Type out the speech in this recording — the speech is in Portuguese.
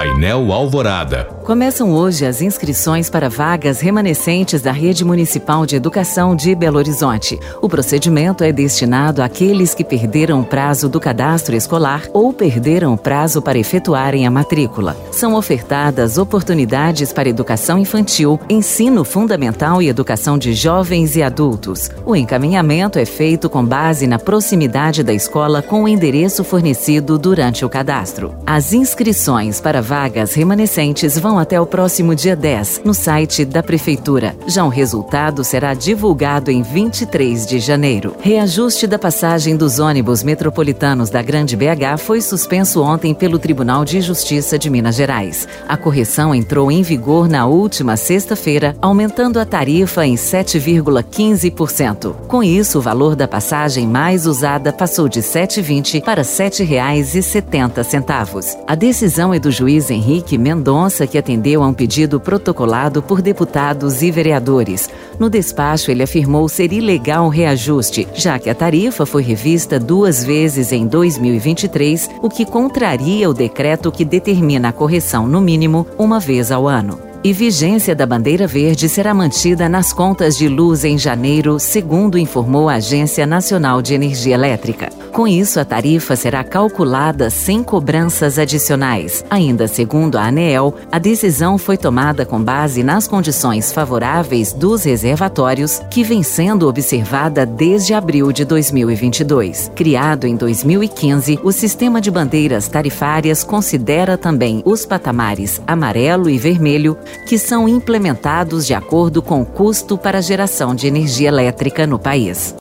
Painel Alvorada. Começam hoje as inscrições para vagas remanescentes da Rede Municipal de Educação de Belo Horizonte. O procedimento é destinado àqueles que perderam o prazo do cadastro escolar ou perderam o prazo para efetuarem a matrícula. São ofertadas oportunidades para educação infantil, ensino fundamental e educação de jovens e adultos. O encaminhamento é feito com base na proximidade da escola com o endereço fornecido durante o cadastro. As inscrições para vagas remanescentes vão até o próximo dia 10 no site da Prefeitura. Já o resultado será divulgado em 23 de janeiro. Reajuste da passagem dos ônibus metropolitanos da Grande BH foi suspenso ontem pelo Tribunal de Justiça de Minas Gerais. A correção entrou em vigor na última sexta-feira, aumentando a tarifa em 7,15%. Com isso, o valor da passagem mais usada passou de R$ 7,20 para R$ 7,70. A decisão é do juiz Henrique Mendonça, que atendeu a um pedido protocolado por deputados e vereadores. No despacho, ele afirmou ser ilegal o reajuste, já que a tarifa foi revista duas vezes em 2023, o que contraria o decreto que determina a correção, no mínimo, uma vez ao ano e vigência da bandeira verde será mantida nas contas de luz em janeiro, segundo informou a Agência Nacional de Energia Elétrica. Com isso, a tarifa será calculada sem cobranças adicionais. Ainda segundo a ANEEL, a decisão foi tomada com base nas condições favoráveis dos reservatórios, que vem sendo observada desde abril de 2022. Criado em 2015, o sistema de bandeiras tarifárias considera também os patamares amarelo e vermelho que são implementados de acordo com o custo para geração de energia elétrica no país.